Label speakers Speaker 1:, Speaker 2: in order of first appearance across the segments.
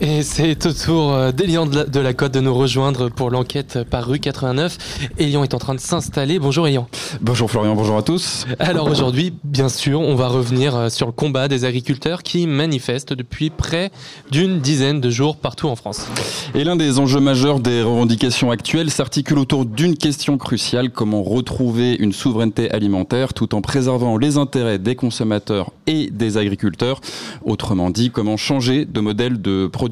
Speaker 1: Et c'est au tour euh, d'Elian de la Côte de nous rejoindre pour l'enquête par rue 89. Elian est en train de s'installer. Bonjour Elian.
Speaker 2: Bonjour Florian, bonjour à tous.
Speaker 1: Alors aujourd'hui, bien sûr, on va revenir euh, sur le combat des agriculteurs qui manifestent depuis près d'une dizaine de jours partout en France.
Speaker 2: Et l'un des enjeux majeurs des revendications actuelles s'articule autour d'une question cruciale, comment retrouver une souveraineté alimentaire tout en préservant les intérêts des consommateurs et des agriculteurs? Autrement dit, comment changer de modèle de production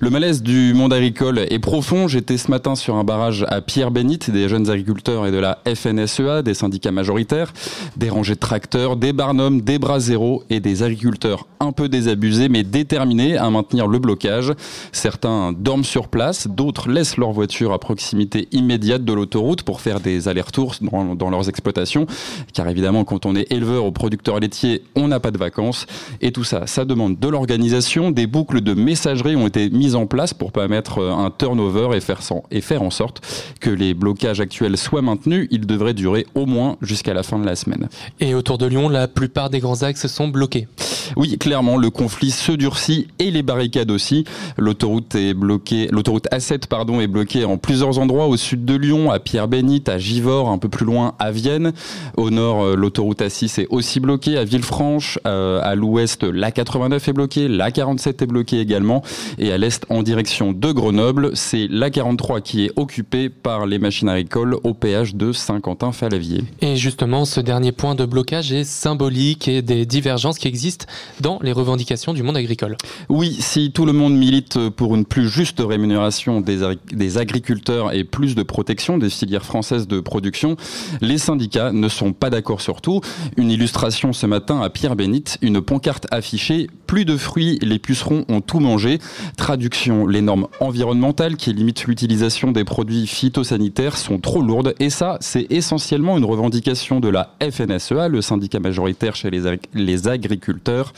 Speaker 2: le malaise du monde agricole est profond. J'étais ce matin sur un barrage à Pierre-Bénite, des jeunes agriculteurs et de la FNSEA, des syndicats majoritaires, des rangées de tracteurs, des barnums, des bras zéro et des agriculteurs un peu désabusés mais déterminés à maintenir le blocage. Certains dorment sur place, d'autres laissent leur voiture à proximité immédiate de l'autoroute pour faire des allers-retours dans, dans leurs exploitations. Car évidemment, quand on est éleveur ou producteur laitier, on n'a pas de vacances. Et tout ça, ça demande de l'organisation, des boucles de messages messageries ont été mises en place pour permettre euh, un turnover et faire, et faire en sorte que les blocages actuels soient maintenus. Ils devraient durer au moins jusqu'à la fin de la semaine.
Speaker 1: Et autour de Lyon, la plupart des grands axes sont bloqués.
Speaker 2: Oui, clairement, le conflit se durcit et les barricades aussi. L'autoroute est bloquée, l'autoroute A7 pardon est bloquée en plusieurs endroits au sud de Lyon, à Pierre-Bénite, à Givors, un peu plus loin à Vienne. Au nord, euh, l'autoroute A6 est aussi bloquée à Villefranche. Euh, à l'ouest, la 89 est bloquée, la 47 est bloquée également. Et à l'est, en direction de Grenoble, c'est la 43 qui est occupée par les machines agricoles au péage de Saint-Quentin-Falavier.
Speaker 1: Et justement, ce dernier point de blocage est symbolique et des divergences qui existent dans les revendications du monde agricole.
Speaker 2: Oui, si tout le monde milite pour une plus juste rémunération des, des agriculteurs et plus de protection des filières françaises de production, les syndicats ne sont pas d'accord sur tout. Une illustration ce matin à Pierre-Bénite, une pancarte affichée Plus de fruits, les pucerons ont tout mangé. Traduction, les normes environnementales qui limitent l'utilisation des produits phytosanitaires sont trop lourdes et ça, c'est essentiellement une revendication de la FNSEA, le syndicat majoritaire chez les, agriculteurs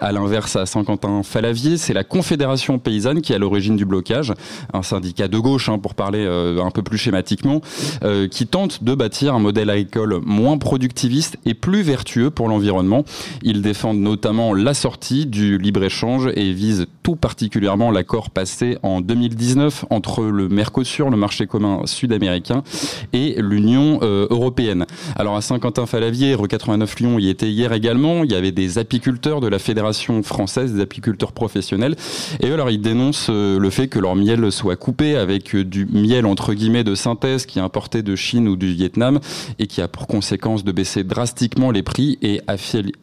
Speaker 2: à l'inverse, à Saint-Quentin-Falavier, c'est la Confédération paysanne qui est à l'origine du blocage, un syndicat de gauche, hein, pour parler euh, un peu plus schématiquement, euh, qui tente de bâtir un modèle agricole moins productiviste et plus vertueux pour l'environnement. Ils défendent notamment la sortie du libre-échange et visent tout particulièrement l'accord passé en 2019 entre le Mercosur, le marché commun sud-américain, et l'Union euh, européenne. Alors à Saint-Quentin-Falavier, Re 89 Lyon y était hier également, il y avait des apiculteurs de la Fédération française des apiculteurs professionnels. Et alors, ils dénoncent euh, le fait que leur miel soit coupé avec euh, du miel entre guillemets de synthèse qui est importé de Chine ou du Vietnam et qui a pour conséquence de baisser drastiquement les prix et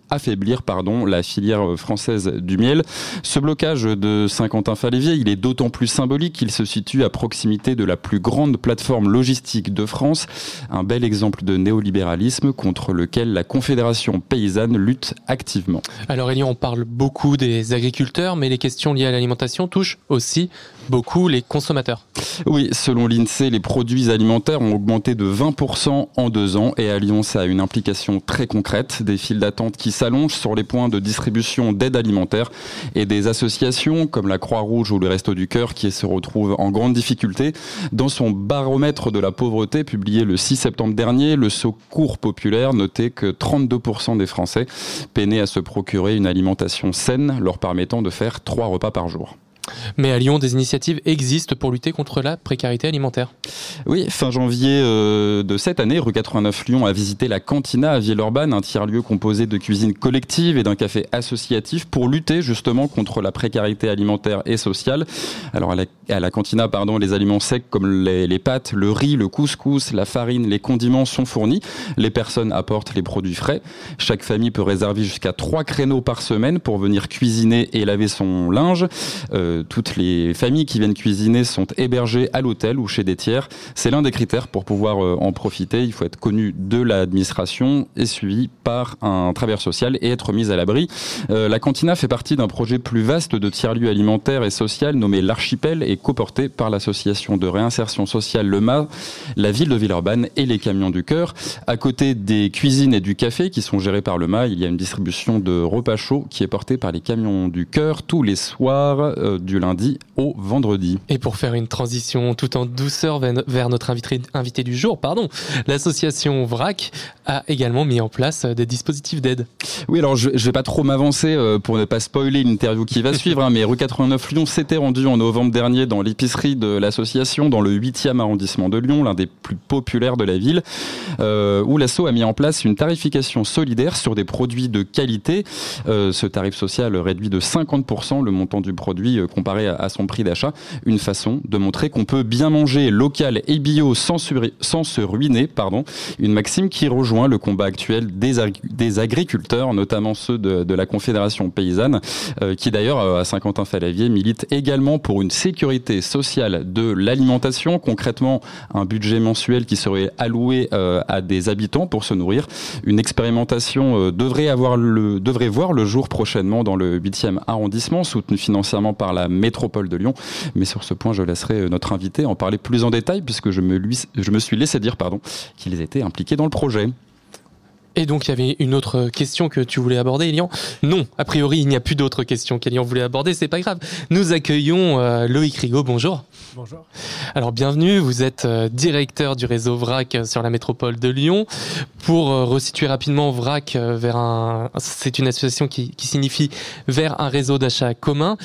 Speaker 2: affaiblir pardon, la filière euh, française du miel. Ce blocage de Saint-Quentin-Falévier, il est d'autant plus symbolique qu'il se situe à proximité de la plus grande plateforme logistique de France, un bel exemple de néolibéralisme contre lequel la Confédération paysanne lutte activement.
Speaker 1: Alors Elion, on parle beaucoup des agriculteurs, mais les questions liées à l'alimentation touchent aussi beaucoup les consommateurs.
Speaker 2: Oui, selon l'INSEE, les produits alimentaires ont augmenté de 20% en deux ans et à Lyon, ça a une implication très concrète, des files d'attente qui s'allongent sur les points de distribution d'aide alimentaire et des associations comme la Croix-Rouge ou le Resto du Cœur qui se retrouvent en grande difficulté. Dans son baromètre de la pauvreté publié le 6 septembre dernier, le Secours populaire notait que 32% des Français peinaient à se procurer une alimentation saine leur permettant de faire trois repas par jour.
Speaker 1: Mais à Lyon, des initiatives existent pour lutter contre la précarité alimentaire.
Speaker 2: Oui, fin janvier euh, de cette année, rue 89 Lyon a visité la Cantina à Villeurbanne, un tiers-lieu composé de cuisine collective et d'un café associatif pour lutter justement contre la précarité alimentaire et sociale. Alors à la, Cantina, pardon, les aliments secs comme les, les, pâtes, le riz, le couscous, la farine, les condiments sont fournis. Les personnes apportent les produits frais. Chaque famille peut réserver jusqu'à trois créneaux par semaine pour venir cuisiner et laver son linge. Euh, toutes les familles qui viennent cuisiner sont hébergées à l'hôtel ou chez des tiers. C'est l'un des critères pour pouvoir euh, en profiter. Il faut être connu de l'administration et suivi par un travailleur social et être mis à l'abri. Euh, la cantina fait partie d'un projet plus vaste de tiers-lieux alimentaires et social nommé l'Archipel et coporté par l'association de réinsertion sociale Le Mât, la ville de Villeurbanne et les camions du cœur. À côté des cuisines et du café qui sont gérés par Le Mât, il y a une distribution de repas chauds qui est portée par les camions du cœur tous les soirs euh, du lundi au vendredi.
Speaker 1: Et pour faire une transition tout en douceur vers notre invité, invité du jour, pardon, l'association VRAC a également mis en place des dispositifs d'aide.
Speaker 2: Oui, alors je, ne vais pas trop m'avancer pour ne pas spoiler l'interview qui va suivre, hein, mais rue 89 Lyon s'était rendu en novembre dernier dans l'épicerie de l'association dans le 8e arrondissement de Lyon, l'un des plus populaires de la ville, euh, où l'asso a mis en place une tarification solidaire sur des produits de qualité. Euh, ce tarif social réduit de 50% le montant du produit euh, comparé à, son prix d'achat. Une façon de montrer qu'on peut bien manger local et bio sans, sans se ruiner. Pardon. Une maxime qui rejoint le combat actuel des, agriculteurs, notamment ceux de, la Confédération paysanne, qui d'ailleurs à Saint-Quentin-Falavier milite également pour une sécurité sociale de l'alimentation. Concrètement, un budget mensuel qui serait alloué euh, à des habitants pour se nourrir. Une expérimentation euh, devrait, avoir le, devrait voir le jour prochainement dans le 8e arrondissement, soutenu financièrement par la métropole de Lyon. Mais sur ce point, je laisserai euh, notre invité en parler plus en détail puisque je me, je me suis laissé dire pardon, qu'ils étaient impliqués dans le projet.
Speaker 1: Et donc, il y avait une autre question que tu voulais aborder, Elian Non, a priori, il n'y a plus d'autres questions qu'Elian voulait aborder, c'est pas grave. Nous accueillons euh, Loïc Rigaud, bonjour.
Speaker 3: Bonjour.
Speaker 1: Alors, bienvenue, vous êtes euh, directeur du réseau VRAC sur la métropole de Lyon. Pour euh, resituer rapidement, VRAC, vers un, c'est une association qui, qui, signifie vers un réseau d'achat commun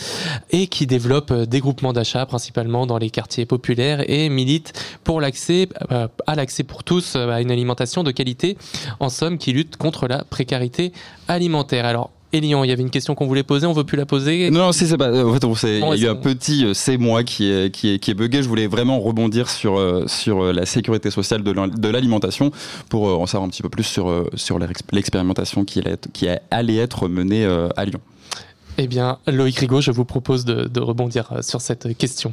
Speaker 1: et qui développe des groupements d'achat, principalement dans les quartiers populaires et milite pour l'accès, à l'accès pour tous à une alimentation de qualité. En somme, qui lutte contre la précarité alimentaire. Alors, Elian, il y avait une question qu'on voulait poser, on veut plus la poser.
Speaker 2: Non, c'est pas. En fait, il y a eu un petit euh, c'est moi qui est, qui est, qui est bugué. Je voulais vraiment rebondir sur, euh, sur euh, la sécurité sociale de l'alimentation pour en savoir un petit peu plus sur, sur l'expérimentation qui, qui allait être menée à Lyon.
Speaker 1: Eh bien, Loïc Rigaud, je vous propose de, de rebondir sur cette question.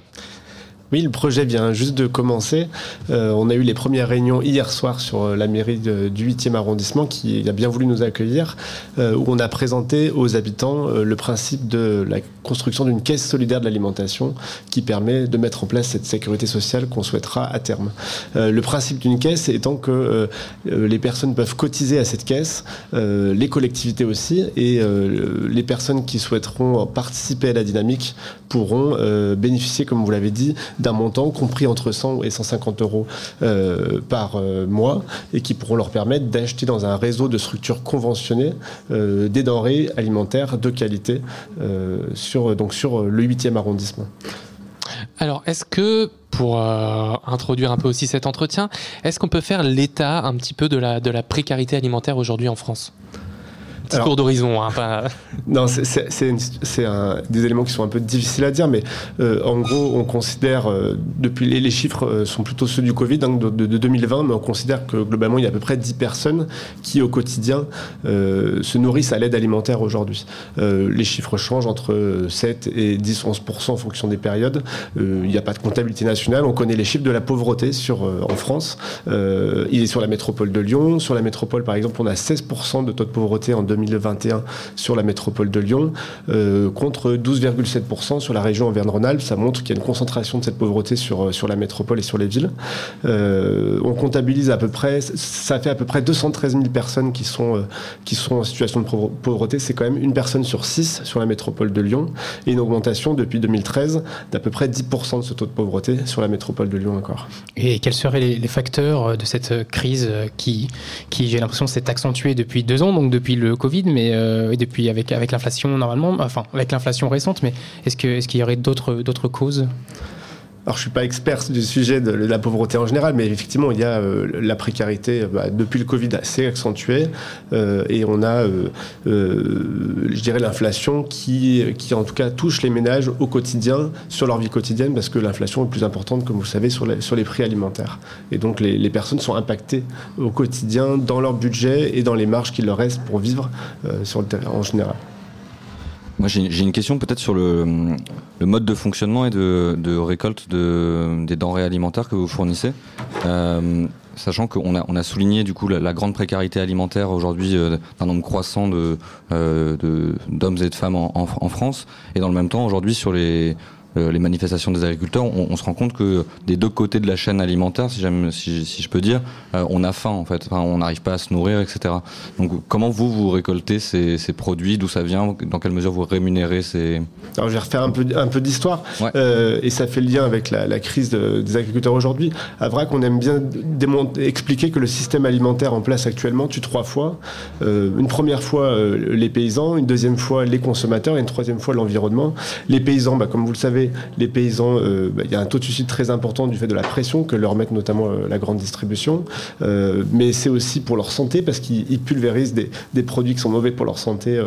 Speaker 3: Oui, le projet vient juste de commencer. Euh, on a eu les premières réunions hier soir sur euh, la mairie du 8e arrondissement qui a bien voulu nous accueillir, euh, où on a présenté aux habitants le principe de la construction d'une caisse solidaire de l'alimentation qui permet de mettre en place cette sécurité sociale qu'on souhaitera à terme. le principe d'une caisse étant que les personnes peuvent cotiser à cette caisse, les collectivités aussi, et les personnes qui souhaiteront participer à la dynamique pourront bénéficier, comme vous l'avez dit, d'un montant compris entre 100 et 150 euros euh, par euh, mois et qui pourront leur permettre d'acheter dans un réseau de structures conventionnées euh, des denrées alimentaires de qualité sur, donc sur le 8e arrondissement.
Speaker 1: Alors, est-ce que, pour introduire un peu aussi cet entretien, est-ce qu'on peut faire l'état un petit peu de la, de la précarité alimentaire aujourd'hui en France? Petit cours d'horizon. Hein,
Speaker 3: non, c'est des éléments qui sont un peu difficiles à dire, mais euh, en gros, on considère, euh, depuis les, chiffres euh, sont plutôt ceux du Covid, hein, de, 2020, mais on considère que globalement, il y a à peu près 10 personnes qui, au quotidien, se nourrissent à l'aide alimentaire aujourd'hui. les chiffres changent entre 7 et 10, 11% en fonction des périodes. il n'y a pas de comptabilité nationale. On connaît les chiffres de la pauvreté sur, en France. il est sur la métropole de Lyon. Sur la métropole, par exemple, on a 16% de taux de pauvreté en 2020 2021 sur la métropole de Lyon, euh, contre 12,7% sur la région Auvergne-Rhône-Alpes. Ça montre qu'il y a une concentration de cette pauvreté sur, euh, sur la métropole et sur les villes. Euh, on comptabilise à peu près, ça fait à peu près 213 000 personnes qui sont, qui sont en situation de pauvreté. C'est quand même une personne sur six sur la métropole de Lyon et une augmentation depuis 2013 d'à peu près 10% de ce taux de pauvreté sur la métropole de Lyon encore.
Speaker 4: Et quels seraient les, facteurs de cette crise qui, qui j'ai l'impression, s'est accentuée depuis deux ans, donc depuis le Covid mais euh, depuis avec avec l'inflation normalement, enfin avec l'inflation récente, mais est-ce que est-ce qu'il y aurait d'autres causes?
Speaker 3: Alors, je suis pas expert du sujet de la pauvreté en général, mais effectivement, il y a euh, la précarité bah, depuis le Covid assez accentuée, euh, et on a, je dirais, l'inflation qui, qui, en tout cas, touche les ménages au quotidien, sur leur vie quotidienne, parce que l'inflation est plus importante, comme vous le savez, sur les, sur les prix alimentaires. Et donc, les, les, personnes sont impactées au quotidien dans leur budget et dans les marges qu'il leur reste pour vivre sur le terrain en général.
Speaker 5: Moi, j'ai une question peut-être sur le, mode de fonctionnement et de, récolte de, des denrées alimentaires que vous fournissez. Euh, sachant qu'on a, on a souligné du coup la, grande précarité alimentaire aujourd'hui euh, d'un nombre croissant de, euh, d'hommes et de femmes en, France, et dans le même temps aujourd'hui sur les les manifestations des agriculteurs, on, se rend compte que des deux côtés de la chaîne alimentaire, si, si, si je peux dire, on a faim en fait. on n'arrive pas à se nourrir, etc. Donc comment vous vous récoltez ces, ces produits, d'où ça vient, dans quelle mesure vous rémunérez ces
Speaker 3: Alors je vais refaire un peu un peu d'histoire et ça fait le lien avec la, crise des agriculteurs aujourd'hui. À Vrac, on aime bien expliquer que le système alimentaire en place actuellement tue trois fois. une première fois les paysans, une deuxième fois les consommateurs et une troisième fois l'environnement. Les paysans, bah, comme vous le savez, les paysans, euh, bah, il y a un taux de suicide très important du fait de la pression que leur met notamment euh, la grande distribution. Euh, mais c'est aussi pour leur santé parce qu'ils pulvérisent des, des, produits qui sont mauvais pour leur santé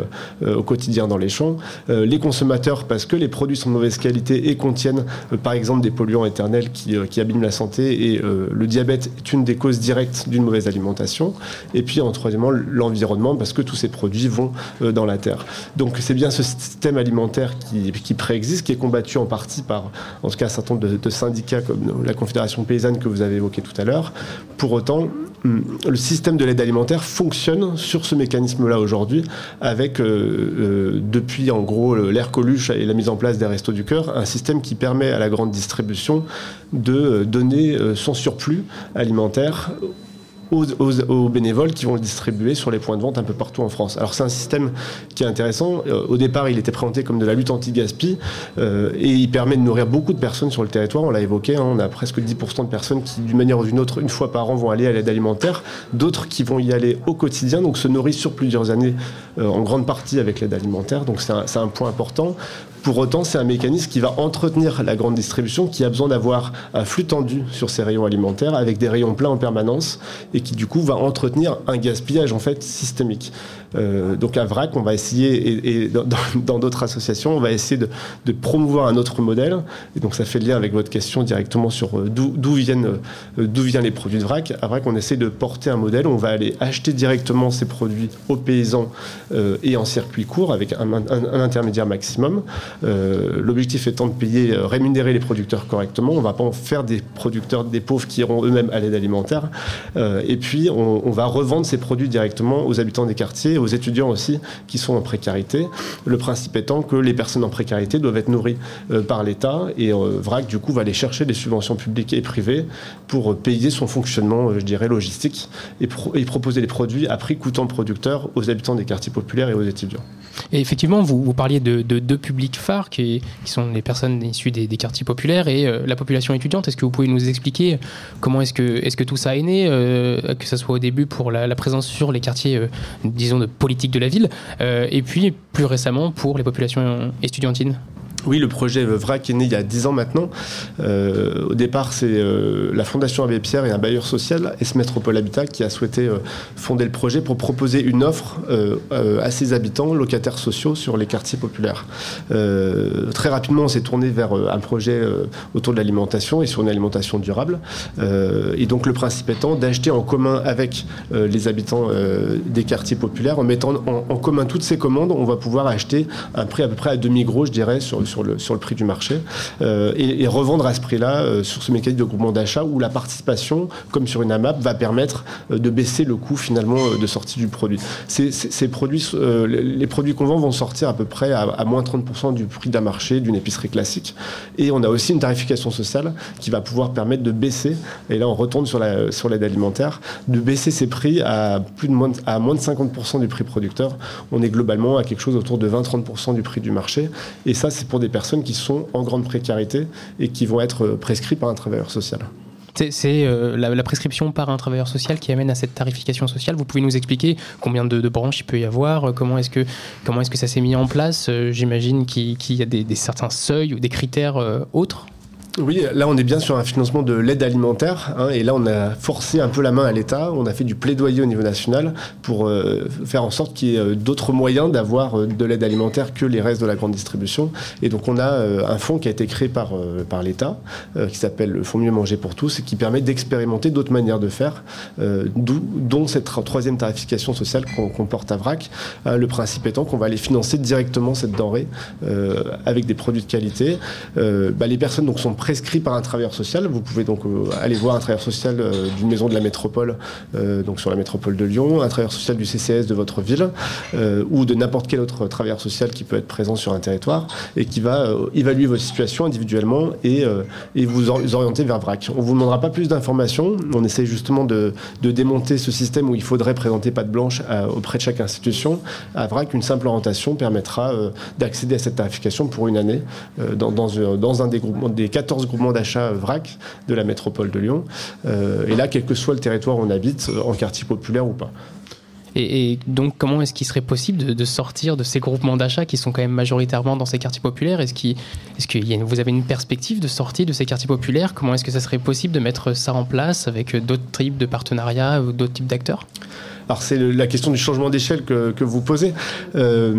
Speaker 3: au quotidien dans les champs. les consommateurs parce que les produits sont de mauvaise qualité et contiennent par exemple des polluants éternels qui, qui abîment la santé et le diabète est une des causes directes d'une mauvaise alimentation. Et puis en troisièmement l'environnement parce que tous ces produits vont dans la terre. Donc c'est bien ce système alimentaire qui, qui, préexiste, qui est combattu en partie par, en tout cas, un certain nombre de, syndicats comme la Confédération paysanne que vous avez évoqué tout à l'heure. Pour autant, hum, le système de l'aide alimentaire fonctionne sur ce mécanisme-là aujourd'hui, avec, euh, euh, depuis en gros l'ère Coluche et la mise en place des Restos du Cœur, un système qui permet à la grande distribution de euh, donner son surplus alimentaire aux, bénévoles qui vont le distribuer sur les points de vente un peu partout en France. Alors c'est un système qui est intéressant. Euh, au départ, il était présenté comme de la lutte anti-gaspi euh, et il permet de nourrir beaucoup de personnes sur le territoire. On l'a évoqué, hein, on a presque 10% de personnes qui, d'une manière ou d'une autre, une fois par an, vont aller à l'aide alimentaire. D'autres qui vont y aller au quotidien, donc se nourrissent sur plusieurs années, euh, en grande partie avec l'aide alimentaire. Donc c'est un, un point important. Pour autant, c'est un mécanisme qui va entretenir la grande distribution, qui a besoin d'avoir un flux tendu sur ses rayons alimentaires, avec des rayons pleins en permanence, et qui du coup va entretenir un gaspillage en fait systémique. Euh, donc à VRAC, on va essayer, et, dans d'autres associations, on va essayer de, promouvoir un autre modèle. Et donc ça fait le lien avec votre question directement sur euh, d'où viennent, euh, d'où viennent les produits de VRAC. À VRAC, on essaie de porter un modèle où on va aller acheter directement ces produits aux paysans et en circuit court avec un, intermédiaire maximum. L'objectif étant de payer, rémunérer les producteurs correctement. On ne va pas en faire des producteurs des pauvres qui iront eux-mêmes à l'aide alimentaire. et puis on, va revendre ces produits directement aux habitants des quartiers, aux étudiants aussi qui sont en précarité. Le principe étant que les personnes en précarité doivent être nourries euh, par l'État et euh, VRAC du coup va aller chercher des subventions publiques et privées pour euh, payer son fonctionnement, je dirais, logistique et, proposer des produits à prix coûtant producteur aux habitants des quartiers populaires et aux étudiants.
Speaker 4: Et effectivement, vous parliez de, deux publics phares qui, sont les personnes issues des, quartiers populaires et la population étudiante. Est-ce que vous pouvez nous expliquer comment est-ce que, est que tout ça est né, que ce soit au début pour la, présence sur les quartiers, disons, de politique de la ville, euh, et puis plus récemment pour les populations étudiantines
Speaker 3: oui, le projet VRAC est né il y a 10 ans maintenant. Euh, au départ, c'est euh, la Fondation Abbé Pierre et un bailleur social, S Métropole Habitat, qui a souhaité euh, fonder le projet pour proposer une offre à ses habitants, locataires sociaux, sur les quartiers populaires. très rapidement, on s'est tourné vers un projet autour de l'alimentation et sur une alimentation durable. et donc, le principe étant d'acheter en commun avec les habitants des quartiers populaires, en mettant en, commun toutes ces commandes, on va pouvoir acheter un prix à peu près à demi-gros, je dirais, sur sur le, sur le prix du marché euh, et, revendre à ce prix-là euh, sur ce mécanisme de groupement d'achat où la participation, comme sur une AMAP, va permettre euh, de baisser le coût finalement de sortie du produit. Ces, produits, les produits qu'on vend vont sortir à peu près à, moins 30% du prix d'un marché, d'une épicerie classique. Et on a aussi une tarification sociale qui va pouvoir permettre de baisser, et là on retourne sur l'aide sur alimentaire, de baisser ces prix à, plus de moins à moins de 50% du prix producteur. On est globalement à quelque chose autour de 20-30% du prix du marché. Et ça, c'est pour des personnes qui sont en grande précarité et qui vont être euh, prescrites par un travailleur social.
Speaker 4: C'est euh, la, prescription par un travailleur social qui amène à cette tarification sociale. Vous pouvez nous expliquer combien de, branches il peut y avoir, euh, comment est-ce que, est-ce que ça s'est mis en place J'imagine qu'il y a des, certains seuils ou des critères autres?
Speaker 3: Oui, là on est bien sur un financement de l'aide alimentaire, hein, et là on a forcé un peu la main à l'État, on a fait du plaidoyer au niveau national pour euh, faire en sorte qu'il y ait euh, d'autres moyens d'avoir euh, de l'aide alimentaire que les restes de la grande distribution. Et donc on a un fonds qui a été créé par, par l'État, qui s'appelle le Fonds Mieux Manger pour tous, et qui permet d'expérimenter d'autres manières de faire, dont cette troisième tarification sociale qu'on porte à VRAC. le principe étant qu'on va aller financer directement cette denrée avec des produits de qualité. Bah, les personnes donc sont prescrit par un travailleur social. Vous pouvez donc aller voir un travailleur social d'une maison de la métropole, donc sur la métropole de Lyon, un travailleur social du CCS de votre ville, ou de n'importe quel autre travailleur social qui peut être présent sur un territoire et qui va évaluer votre situation individuellement et, et vous orienter vers VRAC. On vous demandera pas plus d'informations. On essaye justement de, de, démonter ce système où il faudrait présenter patte blanche auprès de chaque institution. À VRAC, une simple orientation permettra d'accéder à cette tarification pour une année dans, dans, dans un des, groupements, des 14 groupements d'achat VRAC de la métropole de Lyon. et là, quel que soit le territoire où on habite, en quartier populaire ou pas.
Speaker 4: Et, donc, comment est-ce qu'il serait possible de, sortir de ces groupements d'achat qui sont quand même majoritairement dans ces quartiers populaires? Est-ce qu'il est vous avez une perspective de sortie de ces quartiers populaires? Comment est-ce que ça serait possible de mettre ça en place avec d'autres types de partenariats ou d'autres types d'acteurs?
Speaker 3: Alors c'est la question du changement d'échelle que, vous posez. Euh,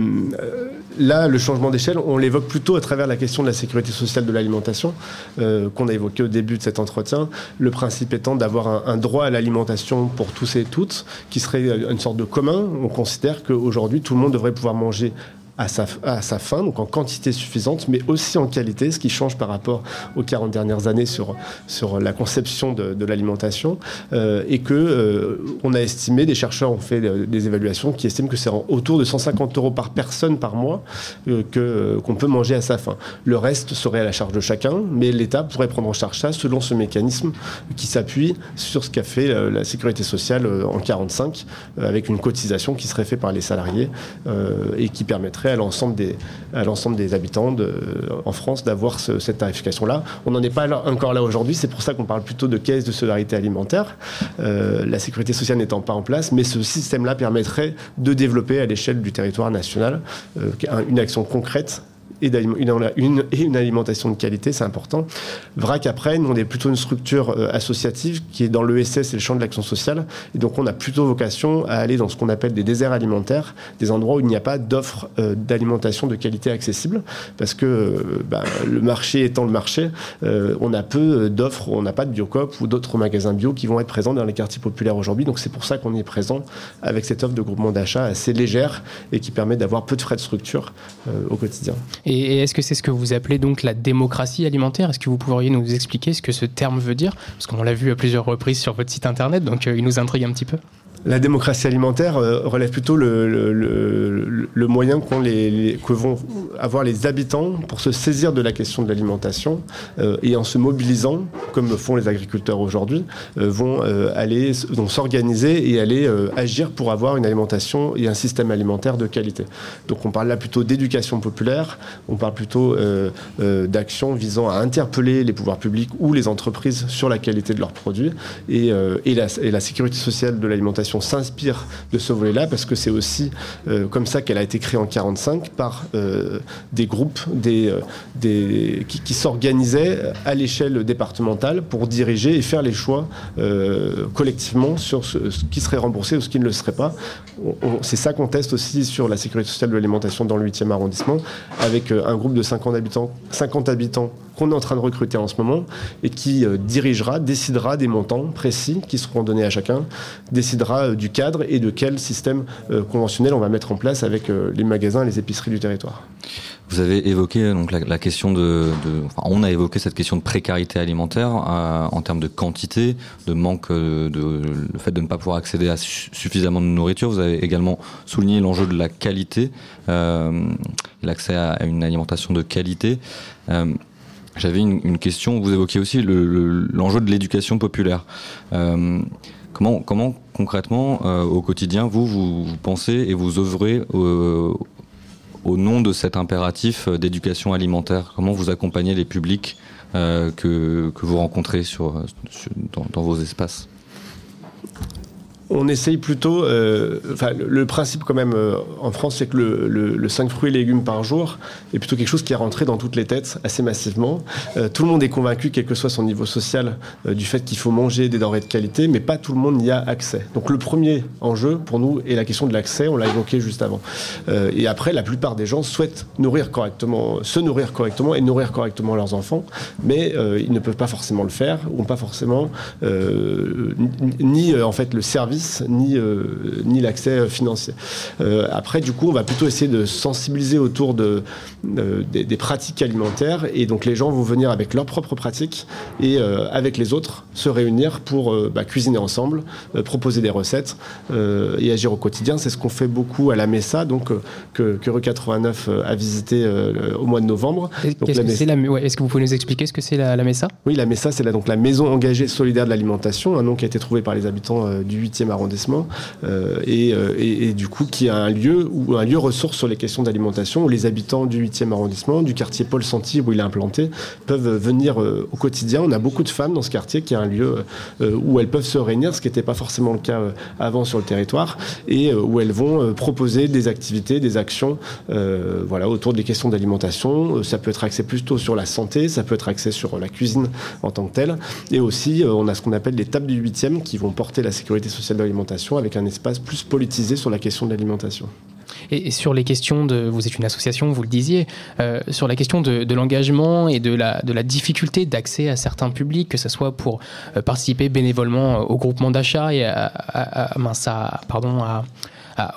Speaker 3: là, le changement d'échelle, on l'évoque plutôt à travers la question de la sécurité sociale de l'alimentation, euh, qu'on a évoqué au début de cet entretien. Le principe étant d'avoir un, droit à l'alimentation pour tous et toutes, qui serait une sorte de commun. On considère qu'aujourd'hui, tout le monde devrait pouvoir manger à sa, à sa fin, donc en quantité suffisante, mais aussi en qualité, ce qui change par rapport aux 40 dernières années sur, sur la conception de, de l'alimentation, euh, et que euh, on a estimé, des chercheurs ont fait des évaluations qui estiment que c'est autour de 150 euros par personne par mois euh, que qu'on peut manger à sa faim. Le reste serait à la charge de chacun, mais l'État pourrait prendre en charge ça selon ce mécanisme qui s'appuie sur ce qu'a fait la sécurité sociale en 45, avec une cotisation qui serait faite par les salariés et qui permettrait à l'ensemble des, habitants en France d'avoir cette tarification-là. On n'en est pas encore là aujourd'hui, c'est pour ça qu'on parle plutôt de caisse de solidarité alimentaire, euh, la sécurité sociale n'étant pas en place, mais ce système-là permettrait de développer à l'échelle du territoire national euh, une action concrète et une, alimentation de qualité, c'est important. VRAC, après, nous, on est plutôt une structure euh, associative qui est dans l'ESS et le champ de l'action sociale. Et donc, on a plutôt vocation à aller dans ce qu'on appelle des déserts alimentaires, des endroits où il n'y a pas d'offres euh, d'alimentation de qualité accessible. Parce que bah, le marché étant le marché, on a peu d'offres, on n'a pas de Biocop ou d'autres magasins bio qui vont être présents dans les quartiers populaires aujourd'hui. Donc, c'est pour ça qu'on est présent avec cette offre de groupement d'achat assez légère et qui permet d'avoir peu de frais de structure au quotidien.
Speaker 4: Et, est-ce que c'est ce que vous appelez donc la démocratie alimentaire? Est-ce que vous pourriez nous expliquer ce que ce terme veut dire? Parce qu'on l'a vu à plusieurs reprises sur votre site internet, donc euh, il nous intrigue un petit peu.
Speaker 3: La démocratie alimentaire euh, relève plutôt le, moyen que vont avoir les habitants pour se saisir de la question de l'alimentation euh, et en se mobilisant, comme le font les agriculteurs aujourd'hui, euh, vont aller s'organiser et aller agir pour avoir une alimentation et un système alimentaire de qualité. Donc on parle là plutôt d'éducation populaire, on parle plutôt d'actions visant à interpeller les pouvoirs publics ou les entreprises sur la qualité de leurs produits et la sécurité sociale de l'alimentation s'inspire de ce volet-là parce que c'est aussi euh, comme ça qu'elle a été créée en 45 par euh, des groupes euh, qui, s'organisaient à l'échelle départementale pour diriger et faire les choix collectivement sur ce, qui serait remboursé ou ce qui ne le serait pas. C'est ça qu'on teste aussi sur la sécurité sociale de l'alimentation dans le 8e arrondissement avec un groupe de 50 habitants, 50 habitants qu'on est en train de recruter en ce moment et qui euh, dirigera, décidera des montants précis qui seront donnés à chacun, décidera euh, du cadre et de quel système euh, conventionnel on va mettre en place avec les magasins les épiceries du territoire.
Speaker 5: Vous avez évoqué donc la, question de, on a évoqué cette question de précarité alimentaire en termes de quantité, de manque de, le fait de ne pas pouvoir accéder à suffisamment de nourriture. Vous avez également souligné l'enjeu de la qualité, l'accès à, une alimentation de qualité. J'avais une, question. Vous évoquiez aussi l'enjeu de l'éducation populaire. Euh, comment, comment concrètement, euh, au quotidien, vous, vous, pensez et vous œuvrez au, nom de cet impératif d'éducation alimentaire? Comment vous accompagnez les publics euh, que, que, vous rencontrez dans vos espaces?
Speaker 3: On essaye plutôt, euh, enfin le, principe quand même euh, en France, c'est que le, le, 5 fruits et légumes par jour est plutôt quelque chose qui est rentré dans toutes les têtes assez massivement. Euh, tout le monde est convaincu, quel que soit son niveau social, du fait qu'il faut manger des denrées de qualité, mais pas tout le monde n'y a accès. Donc le premier enjeu pour nous est la question de l'accès, on l'a évoqué juste avant. et après, la plupart des gens souhaitent nourrir correctement, se nourrir correctement et nourrir correctement leurs enfants, mais ils ne peuvent pas forcément le faire, ou pas forcément ni en fait le service ni, ni l'accès financier. après, du coup, on va plutôt essayer de sensibiliser autour de, des, pratiques alimentaires et donc les gens vont venir avec leurs propres pratiques et avec les autres se réunir pour bah, cuisiner ensemble, proposer des recettes et agir au quotidien. C'est ce qu'on fait beaucoup à la Messa, donc que, que Rue 89 a visité au mois de novembre.
Speaker 4: Est-ce que, vous pouvez nous expliquer ce que c'est la, la, MESA
Speaker 3: Oui, la MESA, c'est la, donc la Maison engagée solidaire de l'alimentation, un nom qui a été trouvé par les habitants euh, du 8e arrondissement, euh, euh, et, du coup qui a un lieu, ou un lieu ressource sur les questions d'alimentation, où les habitants du 8e arrondissement, du quartier Paul Santi, où il est implanté, peuvent venir au quotidien. On a beaucoup de femmes dans ce quartier qui est un lieu où elles peuvent se réunir, ce qui n'était pas forcément le cas avant sur le territoire, et où elles vont proposer des activités, des actions voilà, autour des questions d'alimentation. Ça peut être axé plutôt sur la santé, ça peut être axé sur la cuisine en tant que telle. Et aussi, euh, on a ce qu'on appelle les tables du 8e qui vont porter la sécurité sociale de l'alimentation avec un espace plus politisé sur la question de l'alimentation.
Speaker 4: Et, sur les questions de, vous êtes une association, vous le disiez, euh, sur la question de, l'engagement et de la, de la difficulté d'accès à certains publics, que ce soit pour euh, participer bénévolement au groupement d'achat et à, à, pardon,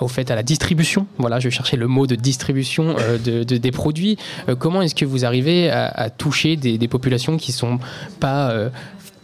Speaker 4: au fait à la distribution. Voilà, je cherchais le mot de distribution euh, de, des produits. Euh, comment est-ce que vous arrivez à, toucher des, populations qui sont pas euh,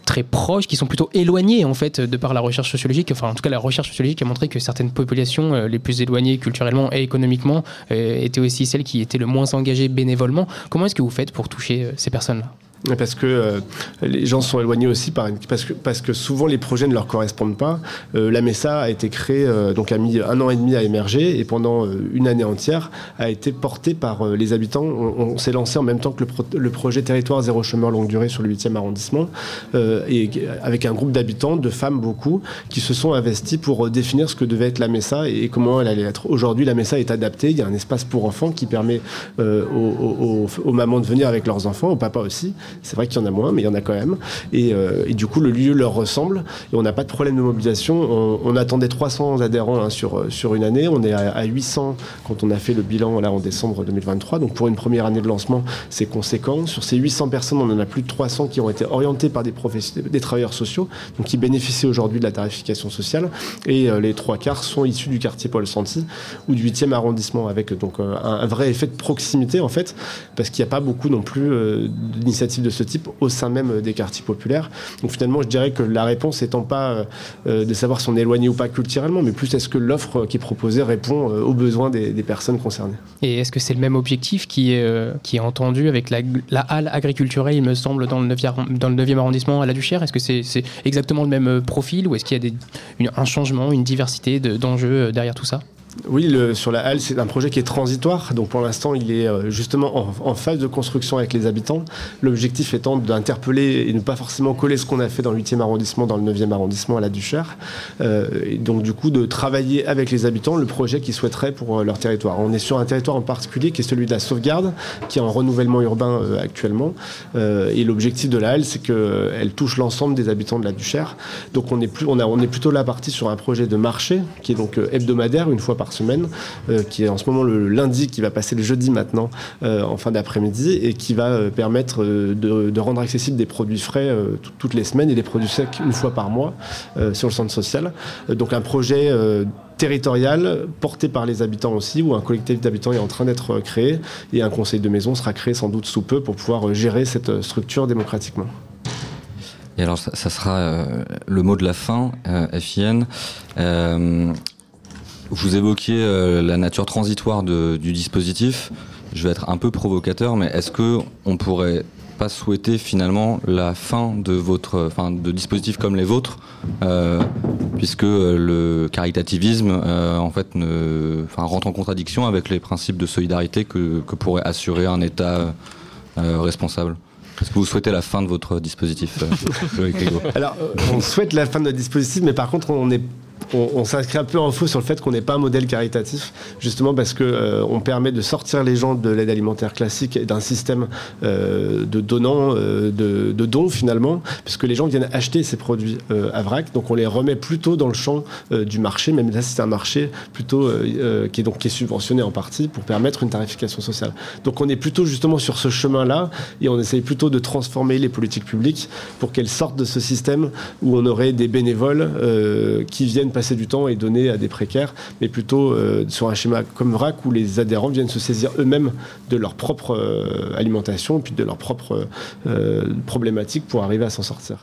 Speaker 4: très proches, qui sont plutôt éloignées en fait de par la recherche sociologique. Enfin, en tout cas, la recherche sociologique a montré que certaines populations les plus éloignées culturellement et économiquement étaient aussi celles qui étaient le moins engagées bénévolement. Comment est-ce que vous faites pour toucher ces personnes-là?
Speaker 3: Parce que euh, les gens sont éloignés aussi par parce que parce que souvent les projets ne leur correspondent pas. Euh, la MESA a été créée euh, donc a mis un an et demi à émerger et pendant une année entière a été portée par les habitants. On, s'est lancé en même temps que le, projet territoire zéro chômeur longue durée sur le 8e arrondissement et avec un groupe d'habitants, de femmes beaucoup, qui se sont investis pour définir ce que devait être la MESA et, comment elle allait être. Aujourd'hui, la MESA est adaptée. Il y a un espace pour enfants qui permet aux mamans de venir avec leurs enfants, aux papas aussi. C'est vrai qu'il y en a moins, mais il y en a quand même. Euh, et, du coup, le lieu leur ressemble. Et on n'a pas de problème de mobilisation. On, attendait 300 adhérents hein, sur, sur une année. On est à, 800 quand on a fait le bilan là, en décembre 2023. Donc pour une première année de lancement, c'est conséquent. Sur ces 800 personnes, on en a plus de 300 qui ont été orientés par des, des travailleurs sociaux, donc qui bénéficient aujourd'hui de la tarification sociale. Et euh, les trois quarts sont issus du quartier Paul Santi ou du 8e arrondissement, avec donc euh, un, vrai effet de proximité en fait, parce qu'il n'y a pas beaucoup non plus d'initiatives de ce type au sein même des quartiers populaires. Donc finalement, je dirais que la réponse étant pas euh, de savoir si on est éloigné ou pas culturellement, mais plus est-ce que l'offre qui est proposée répond euh, aux besoins des, personnes concernées.
Speaker 4: Et est-ce que c'est le même objectif qui est, euh, qui est entendu avec la, halle agriculturelle, il me semble, dans le 9e, dans le 9e arrondissement à la Duchère? Est-ce que c'est exactement le même profil ou est-ce qu'il y a des, un changement, une diversité d'enjeux derrière tout ça?
Speaker 3: Oui, sur la halle, c'est un projet qui est transitoire. Donc pour l'instant, il est euh, justement en, phase de construction avec les habitants. L'objectif étant d'interpeller et ne pas forcément coller ce qu'on a fait dans le 8e arrondissement, dans le 9e arrondissement à la Duchère. Euh, et donc du coup, de travailler avec les habitants le projet qu'ils souhaiteraient pour euh, leur territoire. On est sur un territoire en particulier qui est celui de la sauvegarde, qui est en renouvellement urbain actuellement. et l'objectif de la halle, c'est qu'elle touche l'ensemble des habitants de la Duchère. Donc on est, on est plutôt là parti sur un projet de marché qui est donc hebdomadaire, une fois par semaine, euh, qui est en ce moment le lundi, qui va passer le jeudi maintenant, euh, en fin d'après-midi, et qui va euh, permettre de, rendre accessibles des produits frais toutes les semaines et des produits secs une fois par mois sur le centre social. donc un projet territorial porté par les habitants aussi, où un collectif d'habitants est en train d'être créé et un conseil de maison sera créé sans doute sous peu pour pouvoir gérer cette structure démocratiquement.
Speaker 5: Et alors, ça, sera le mot de la fin, FIN. Vous évoquiez euh, la nature transitoire du dispositif. Je vais être un peu provocateur, mais est-ce que on pourrait pas souhaiter finalement la fin de votre, enfin, de dispositifs comme les vôtres, euh, puisque le caritativisme, euh, en fait, rentre en contradiction avec les principes de solidarité que, que pourrait assurer un État responsable? Est-ce que vous souhaitez la fin de votre dispositif,
Speaker 3: Alors, on souhaite la fin de notre dispositif, mais par contre, on est on, s'inscrit un peu en faux sur le fait qu'on n'est pas un modèle caritatif, justement parce que euh, on permet de sortir les gens de l'aide alimentaire classique et d'un système euh, de donnants, euh, de, dons finalement, puisque les gens viennent acheter ces produits à vrac, donc on les remet plutôt dans le champ du marché, même là c'est un marché plutôt qui est donc qui est subventionné en partie pour permettre une tarification sociale. Donc on est plutôt justement sur ce chemin-là et on essaye plutôt de transformer les politiques publiques pour qu'elles sortent de ce système où on aurait des bénévoles qui viennent passer du temps et donner à des précaires, mais plutôt sur un schéma comme VRAC où les adhérents viennent se saisir eux-mêmes de leur propre alimentation et puis de leur propre problématiques pour arriver à s'en sortir.